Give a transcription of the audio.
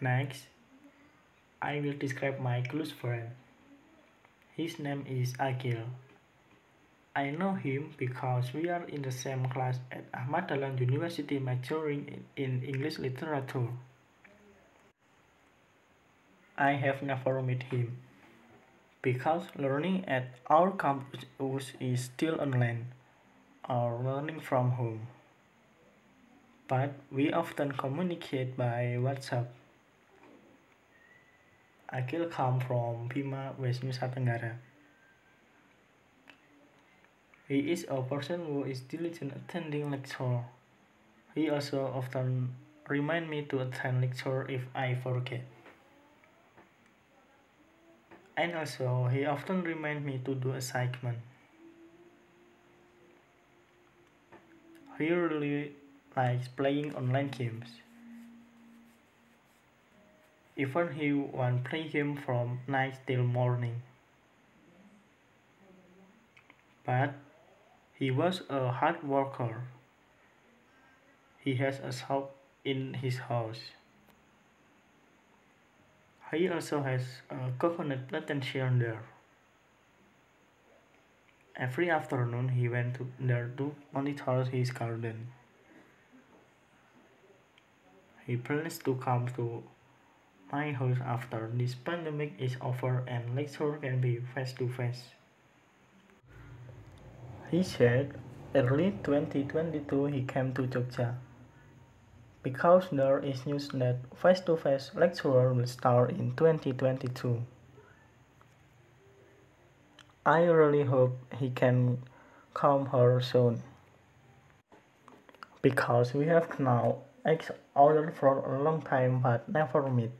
Next, I will describe my close friend. His name is Akil. I know him because we are in the same class at Ahmad Dahlan University majoring in English literature. I have never met him because learning at our campus is still online or learning from home. But we often communicate by WhatsApp. Akil come from Bima, West Nusa Tenggara. He is a person who is diligent attending lecture. He also often remind me to attend lecture if I forget. And also, he often remind me to do assignment. He really likes playing online games. Even he won't play him from night till morning. But he was a hard worker. He has a shop in his house. He also has a coconut plantation there. Every afternoon he went to there to monitor his garden. He plans to come to my house after this pandemic is over and lecture can be face to face. He said early 2022 he came to Jogja because there is news that face to face lecture will start in 2022. I really hope he can come here soon because we have now each other for a long time but never meet.